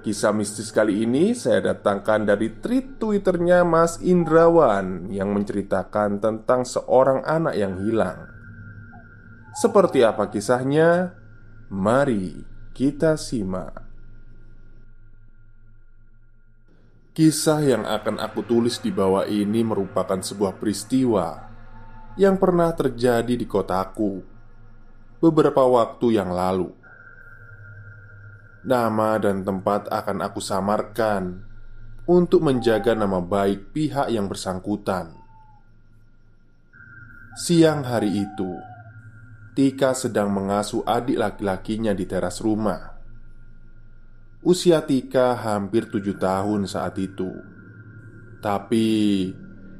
Kisah mistis kali ini saya datangkan dari tweet twitternya Mas Indrawan Yang menceritakan tentang seorang anak yang hilang. Seperti apa kisahnya? Mari kita simak. Kisah yang akan aku tulis di bawah ini merupakan sebuah peristiwa Yang pernah terjadi di kotaku Beberapa waktu yang lalu Nama dan tempat akan aku samarkan untuk menjaga nama baik pihak yang bersangkutan. Siang hari itu, Tika sedang mengasuh adik laki-lakinya di teras rumah. Usia Tika hampir tujuh tahun saat itu, tapi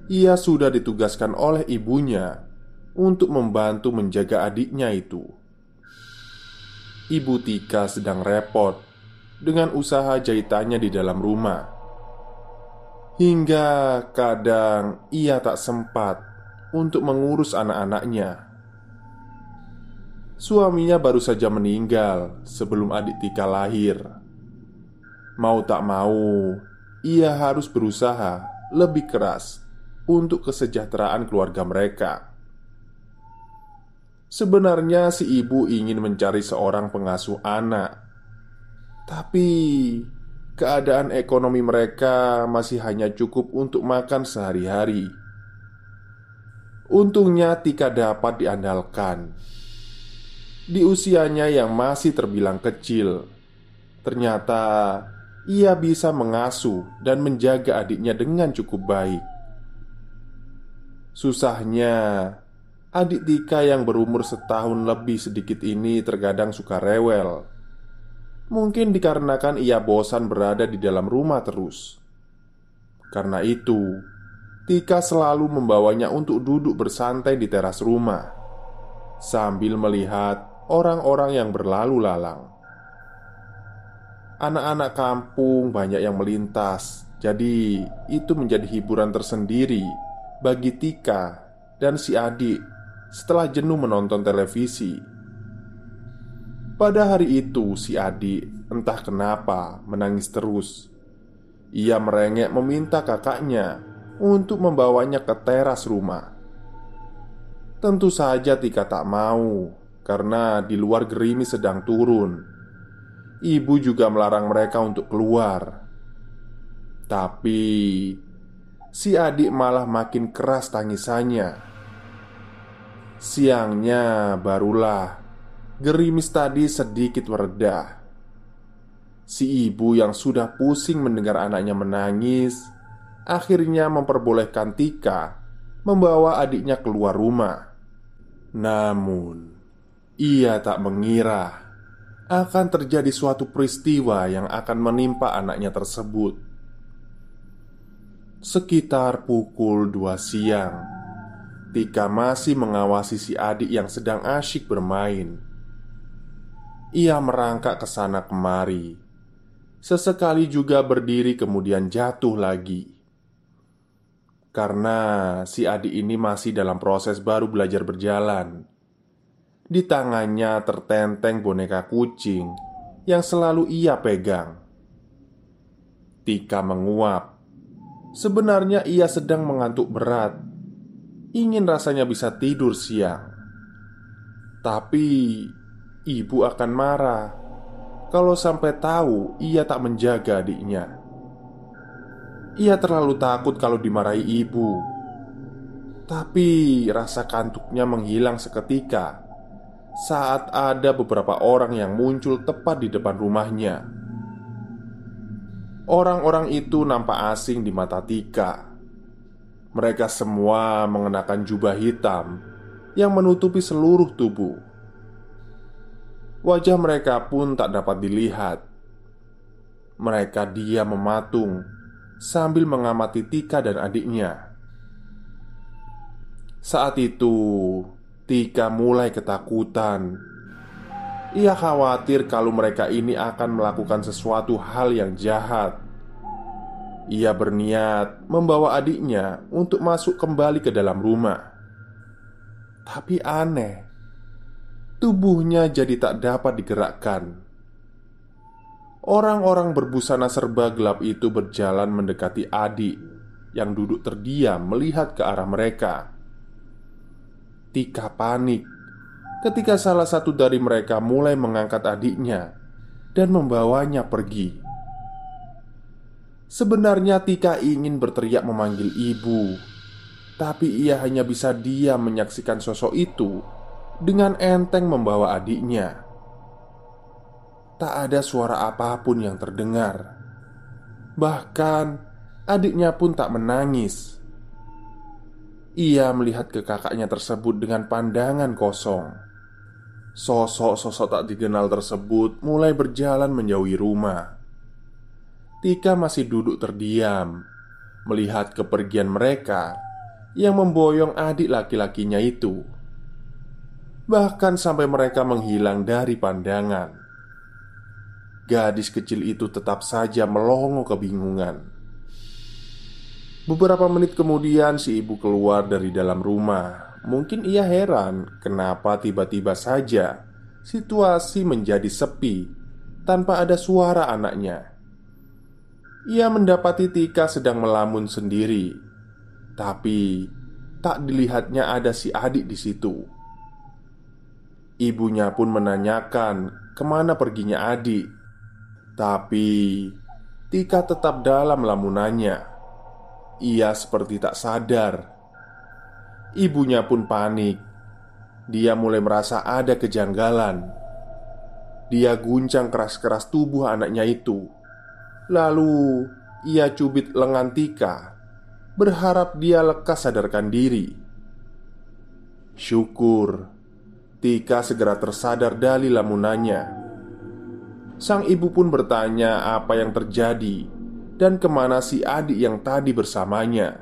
ia sudah ditugaskan oleh ibunya untuk membantu menjaga adiknya itu. Ibu Tika sedang repot dengan usaha jahitannya di dalam rumah. Hingga kadang ia tak sempat untuk mengurus anak-anaknya. Suaminya baru saja meninggal sebelum adik Tika lahir. Mau tak mau, ia harus berusaha lebih keras untuk kesejahteraan keluarga mereka. Sebenarnya si ibu ingin mencari seorang pengasuh anak. Tapi Keadaan ekonomi mereka masih hanya cukup untuk makan sehari-hari. Untungnya Tika dapat diandalkan. Di usianya yang masih terbilang kecil Ternyata ia bisa mengasuh dan menjaga adiknya dengan cukup baik. Susahnya Adik Tika yang berumur setahun lebih sedikit ini terkadang suka rewel. Mungkin dikarenakan ia bosan berada di dalam rumah terus. Karena itu Tika selalu membawanya untuk duduk bersantai di teras rumah Sambil melihat orang-orang yang berlalu lalang. Anak-anak kampung banyak yang melintas Jadi itu menjadi hiburan tersendiri Bagi Tika dan si adik setelah jenuh menonton televisi. Pada hari itu, si adik entah kenapa menangis terus. Ia merengek meminta kakaknya untuk membawanya ke teras rumah. Tentu saja Tika tak mau karena di luar gerimis sedang turun. Ibu juga melarang mereka untuk keluar. Tapi si adik malah makin keras tangisannya Siangnya barulah gerimis tadi sedikit meredah. Si ibu yang sudah pusing mendengar anaknya menangis, akhirnya memperbolehkan Tika membawa adiknya keluar rumah. Namun, ia tak mengira akan terjadi suatu peristiwa yang akan menimpa anaknya tersebut. Sekitar pukul 2 siang, Tika masih mengawasi si adik yang sedang asyik bermain. Ia merangkak ke sana kemari, sesekali juga berdiri, kemudian jatuh lagi. Karena si adik ini masih dalam proses baru belajar berjalan, di tangannya tertenteng boneka kucing yang selalu ia pegang. Tika menguap. Sebenarnya ia sedang mengantuk berat Ingin rasanya bisa tidur siang. Tapi Ibu akan marah. Kalau sampai tahu ia tak menjaga adiknya. Ia terlalu takut kalau dimarahi ibu. Tapi rasa kantuknya menghilang seketika Saat ada beberapa orang yang muncul tepat di depan rumahnya. Orang-orang itu nampak asing di mata Tika mereka semua mengenakan jubah hitam yang menutupi seluruh tubuh. Wajah mereka pun tak dapat dilihat. Mereka diam mematung sambil mengamati Tika dan adiknya. Saat itu, Tika mulai ketakutan. Ia khawatir kalau mereka ini akan melakukan sesuatu hal yang jahat ia berniat membawa adiknya untuk masuk kembali ke dalam rumah. Tapi aneh, tubuhnya jadi tak dapat digerakkan. Orang-orang berbusana serba gelap itu berjalan mendekati adik yang duduk terdiam melihat ke arah mereka. Tika panik ketika salah satu dari mereka mulai mengangkat adiknya dan membawanya pergi. Sebenarnya Tika ingin berteriak memanggil ibu. Tapi ia hanya bisa diam menyaksikan sosok itu Dengan enteng membawa adiknya. Tak ada suara apa pun yang terdengar. Bahkan adiknya pun tak menangis. Ia melihat ke kakaknya tersebut dengan pandangan kosong. Sosok-sosok tak dikenal tersebut mulai berjalan menjauhi rumah Tika masih duduk terdiam Melihat kepergian mereka Yang memboyong adik laki-lakinya itu Bahkan sampai mereka menghilang dari pandangan. Gadis kecil itu tetap saja melongo kebingungan. Beberapa menit kemudian si ibu keluar dari dalam rumah. Mungkin ia heran kenapa tiba-tiba saja situasi menjadi sepi tanpa ada suara anaknya. Ia mendapati Tika sedang melamun sendiri, tapi tak dilihatnya ada si adik di situ. Ibunya pun menanyakan ke mana perginya adik, tapi Tika tetap dalam lamunannya. Ia seperti tak sadar. Ibunya pun panik. Dia mulai merasa ada kejanggalan. Dia guncang keras-keras tubuh anaknya itu Lalu ia cubit lengan Tika Berharap dia lekas sadarkan diri. Syukur Tika segera tersadar dari lamunannya. Sang ibu pun bertanya apa yang terjadi Dan ke mana si adik yang tadi bersamanya.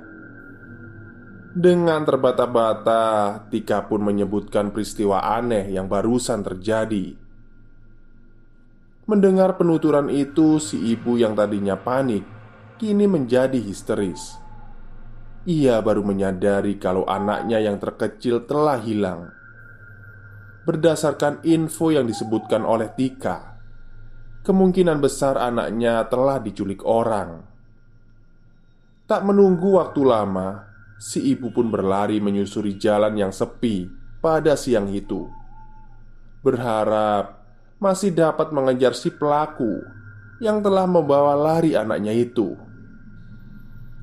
Dengan terbata-bata Tika pun menyebutkan peristiwa aneh yang barusan terjadi Mendengar penuturan itu, si ibu yang tadinya panik kini menjadi histeris. Ia baru menyadari kalau anaknya yang terkecil telah hilang. Berdasarkan info yang disebutkan oleh Tika, kemungkinan besar anaknya telah diculik orang. Tak menunggu waktu lama, si ibu pun berlari menyusuri jalan yang sepi pada siang itu, berharap masih dapat mengejar si pelaku yang telah membawa lari anaknya itu.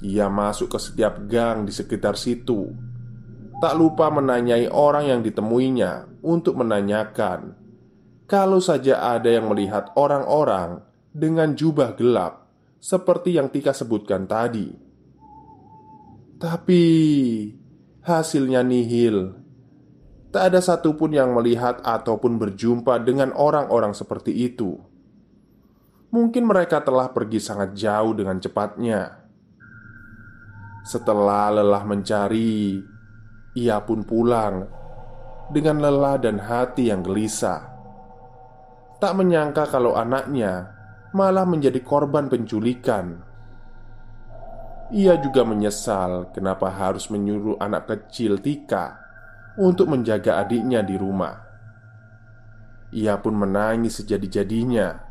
Ia masuk ke setiap gang di sekitar situ, tak lupa menanyai orang yang ditemuinya untuk menanyakan kalau saja ada yang melihat orang-orang dengan jubah gelap seperti yang Tika sebutkan tadi. Tapi hasilnya nihil Tak ada satupun yang melihat ataupun berjumpa dengan orang-orang seperti itu. Mungkin mereka telah pergi sangat jauh dengan cepatnya. Setelah lelah mencari, ia pun pulang dengan lelah dan hati yang gelisah. Tak menyangka kalau anaknya malah menjadi korban penculikan. Ia juga menyesal kenapa harus menyuruh anak kecil Tika untuk menjaga adiknya di rumah. Ia pun menangis sejadi-jadinya.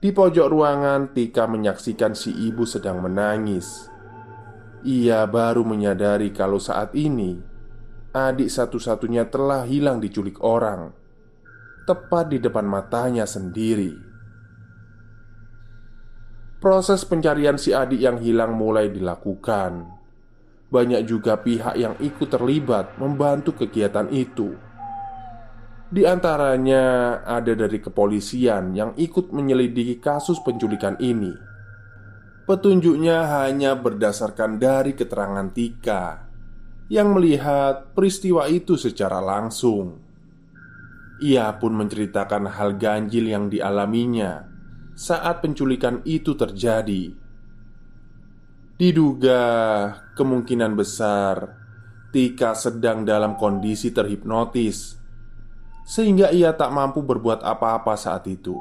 Di pojok ruangan, Tika menyaksikan si ibu sedang menangis. Ia baru menyadari kalau saat ini adik satu-satunya telah hilang diculik orang, tepat di depan matanya sendiri. Proses pencarian si adik yang hilang mulai dilakukan. Banyak juga pihak yang ikut terlibat membantu kegiatan itu. Di antaranya ada dari kepolisian yang ikut menyelidiki kasus penculikan ini. Petunjuknya hanya berdasarkan dari keterangan Tika yang melihat peristiwa itu secara langsung. Ia pun menceritakan hal ganjil yang dialaminya saat penculikan itu terjadi. Diduga kemungkinan besar Tika sedang dalam kondisi terhipnotis sehingga ia tak mampu berbuat apa-apa saat itu.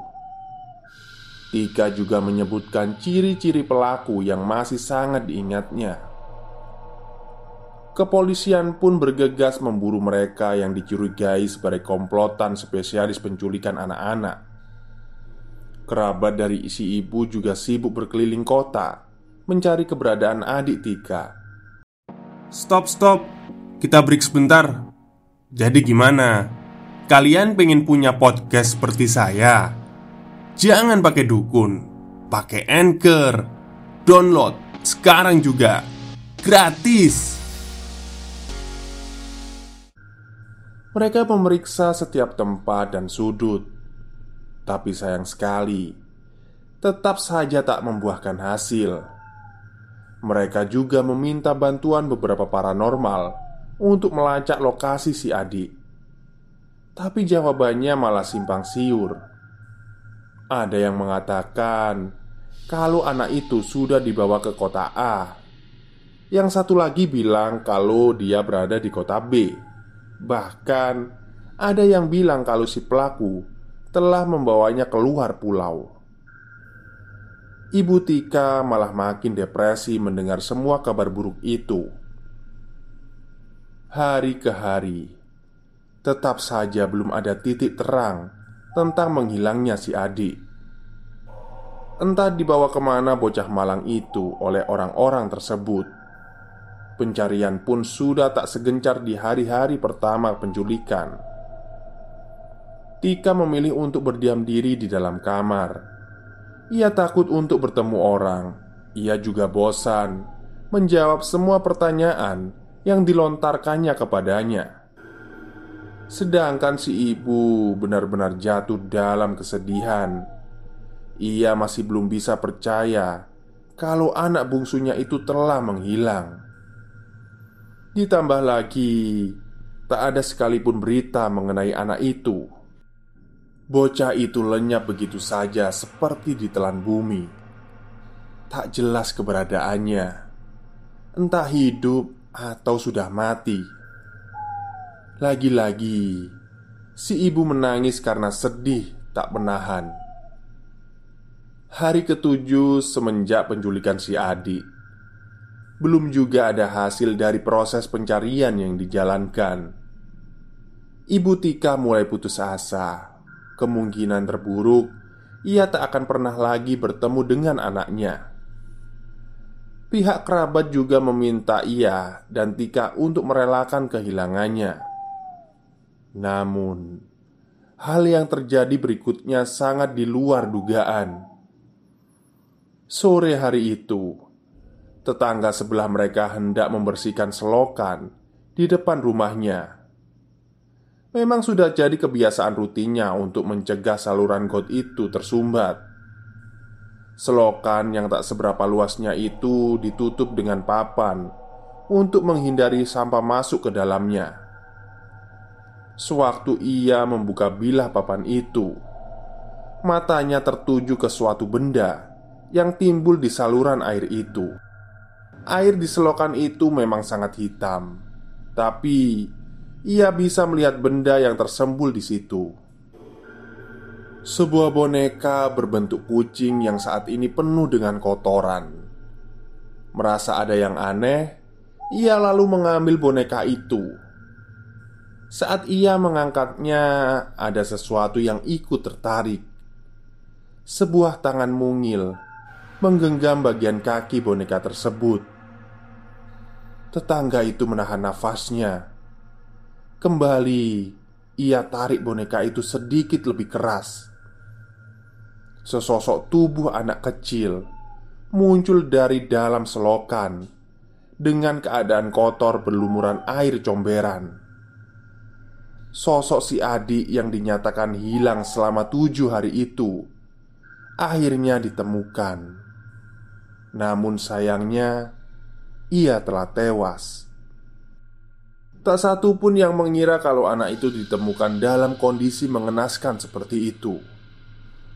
Tika juga menyebutkan ciri-ciri pelaku yang masih sangat diingatnya. Kepolisian pun bergegas memburu mereka yang dicurigai sebagai komplotan spesialis penculikan anak-anak. Kerabat dari isi ibu juga sibuk berkeliling kota mencari keberadaan adik Tika. Stop, stop, kita break sebentar. Jadi, gimana? Kalian pengen punya podcast seperti saya? Jangan pakai dukun, pakai anchor, download sekarang juga gratis. Mereka memeriksa setiap tempat dan sudut, tapi sayang sekali, tetap saja tak membuahkan hasil. Mereka juga meminta bantuan beberapa paranormal untuk melacak lokasi si adik. Tapi jawabannya malah simpang siur. Ada yang mengatakan kalau anak itu sudah dibawa ke kota A. Yang satu lagi bilang kalau dia berada di kota B. Bahkan ada yang bilang kalau si pelaku telah membawanya keluar pulau. Ibu Tika malah makin depresi mendengar semua kabar buruk itu. Hari ke hari, tetap saja belum ada titik terang tentang menghilangnya si adik. Entah dibawa ke mana bocah malang itu oleh orang-orang tersebut. Pencarian pun sudah tak segencar di hari-hari pertama penculikan. Tika memilih untuk berdiam diri di dalam kamar. Ia takut untuk bertemu orang. Ia juga bosan menjawab semua pertanyaan yang dilontarkannya kepadanya. Sedangkan si ibu benar-benar jatuh dalam kesedihan. Ia masih belum bisa percaya kalau anak bungsunya itu telah menghilang. Ditambah lagi, tak ada sekalipun berita mengenai anak itu. Bocah itu lenyap begitu saja, seperti ditelan bumi. Tak jelas keberadaannya, entah hidup atau sudah mati. Lagi-lagi, si ibu menangis karena sedih tak menahan. Hari ketujuh semenjak penculikan si adik, belum juga ada hasil dari proses pencarian yang dijalankan. Ibu Tika mulai putus asa. Kemungkinan terburuk, ia tak akan pernah lagi bertemu dengan anaknya. Pihak kerabat juga meminta ia dan Tika untuk merelakan kehilangannya. Namun, hal yang terjadi berikutnya sangat di luar dugaan. Sore hari itu, tetangga sebelah mereka hendak membersihkan selokan di depan rumahnya. Memang sudah jadi kebiasaan rutinnya untuk mencegah saluran got itu tersumbat. Selokan yang tak seberapa luasnya itu ditutup dengan papan untuk menghindari sampah masuk ke dalamnya. Sewaktu ia membuka bilah papan itu, matanya tertuju ke suatu benda yang timbul di saluran air itu. Air di selokan itu memang sangat hitam, tapi ia bisa melihat benda yang tersembul di situ. Sebuah boneka berbentuk kucing yang saat ini penuh dengan kotoran. Merasa ada yang aneh, ia lalu mengambil boneka itu. Saat ia mengangkatnya, ada sesuatu yang ikut tertarik. Sebuah tangan mungil menggenggam bagian kaki boneka tersebut. Tetangga itu menahan nafasnya. Kembali, ia tarik boneka itu sedikit lebih keras. Sesosok tubuh anak kecil muncul dari dalam selokan dengan keadaan kotor berlumuran air comberan. Sosok si adik yang dinyatakan hilang selama tujuh hari itu akhirnya ditemukan. Namun sayangnya, ia telah tewas. Tak satu pun yang mengira kalau anak itu ditemukan dalam kondisi mengenaskan seperti itu.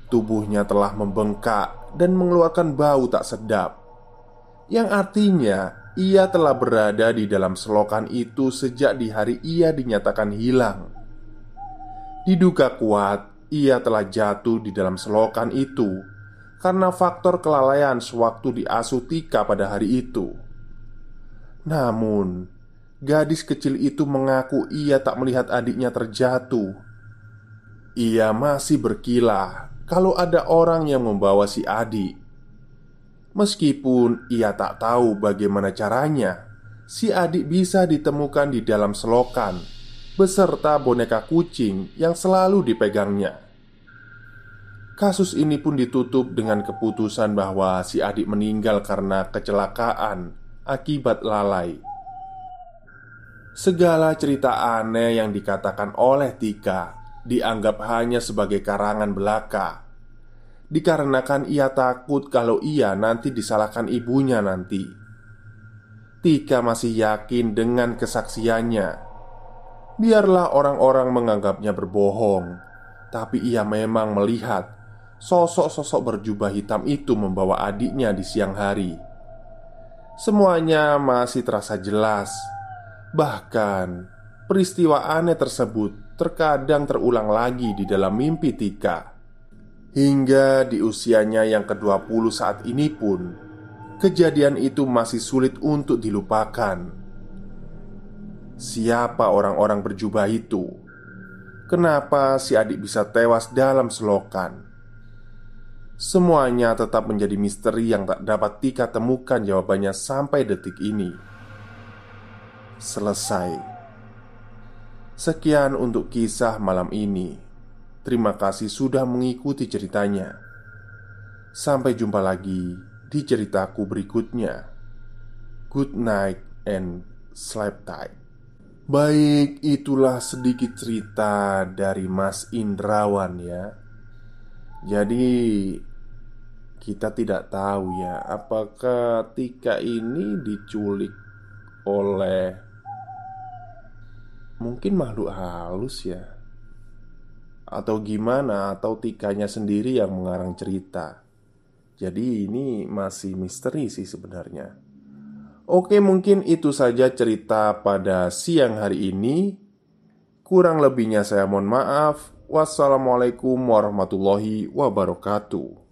Tubuhnya telah membengkak dan mengeluarkan bau tak sedap, yang artinya ia telah berada di dalam selokan itu sejak di hari ia dinyatakan hilang. Diduga kuat, ia telah jatuh di dalam selokan itu karena faktor kelalaian sewaktu diasuh Tika pada hari itu. Namun, gadis kecil itu mengaku ia tak melihat adiknya terjatuh. Ia masih berkilah kalau ada orang yang membawa si adik Meskipun ia tak tahu bagaimana caranya, si adik bisa ditemukan di dalam selokan beserta boneka kucing yang selalu dipegangnya. Kasus ini pun ditutup dengan keputusan bahwa si adik meninggal karena kecelakaan akibat lalai. Segala cerita aneh yang dikatakan oleh Tika dianggap hanya sebagai karangan belaka dikarenakan ia takut kalau ia nanti disalahkan ibunya nanti. Tika masih yakin dengan kesaksiannya. Biarlah orang-orang menganggapnya berbohong, tapi ia memang melihat sosok-sosok berjubah hitam itu membawa adiknya di siang hari. Semuanya masih terasa jelas, bahkan peristiwa aneh tersebut terkadang terulang lagi di dalam mimpi Tika. Hingga di usianya yang ke-20 saat ini pun Kejadian itu masih sulit untuk dilupakan Siapa orang-orang berjubah itu? Kenapa si adik bisa tewas dalam selokan? Semuanya tetap menjadi misteri yang tak dapat Tika temukan jawabannya sampai detik ini Selesai Sekian untuk kisah malam ini. Terima kasih sudah mengikuti ceritanya. Sampai jumpa lagi di ceritaku berikutnya. Good night and sleep tight. Baik, itulah sedikit cerita dari Mas Indrawan ya. Jadi kita tidak tahu ya apakah Tika ini diculik oleh mungkin makhluk halus ya atau gimana atau Tikanya sendiri yang mengarang cerita. Jadi ini masih misteri sih sebenarnya. Oke, mungkin itu saja cerita pada siang hari ini. Kurang lebihnya saya mohon maaf. Wassalamualaikum warahmatullahi wabarakatuh.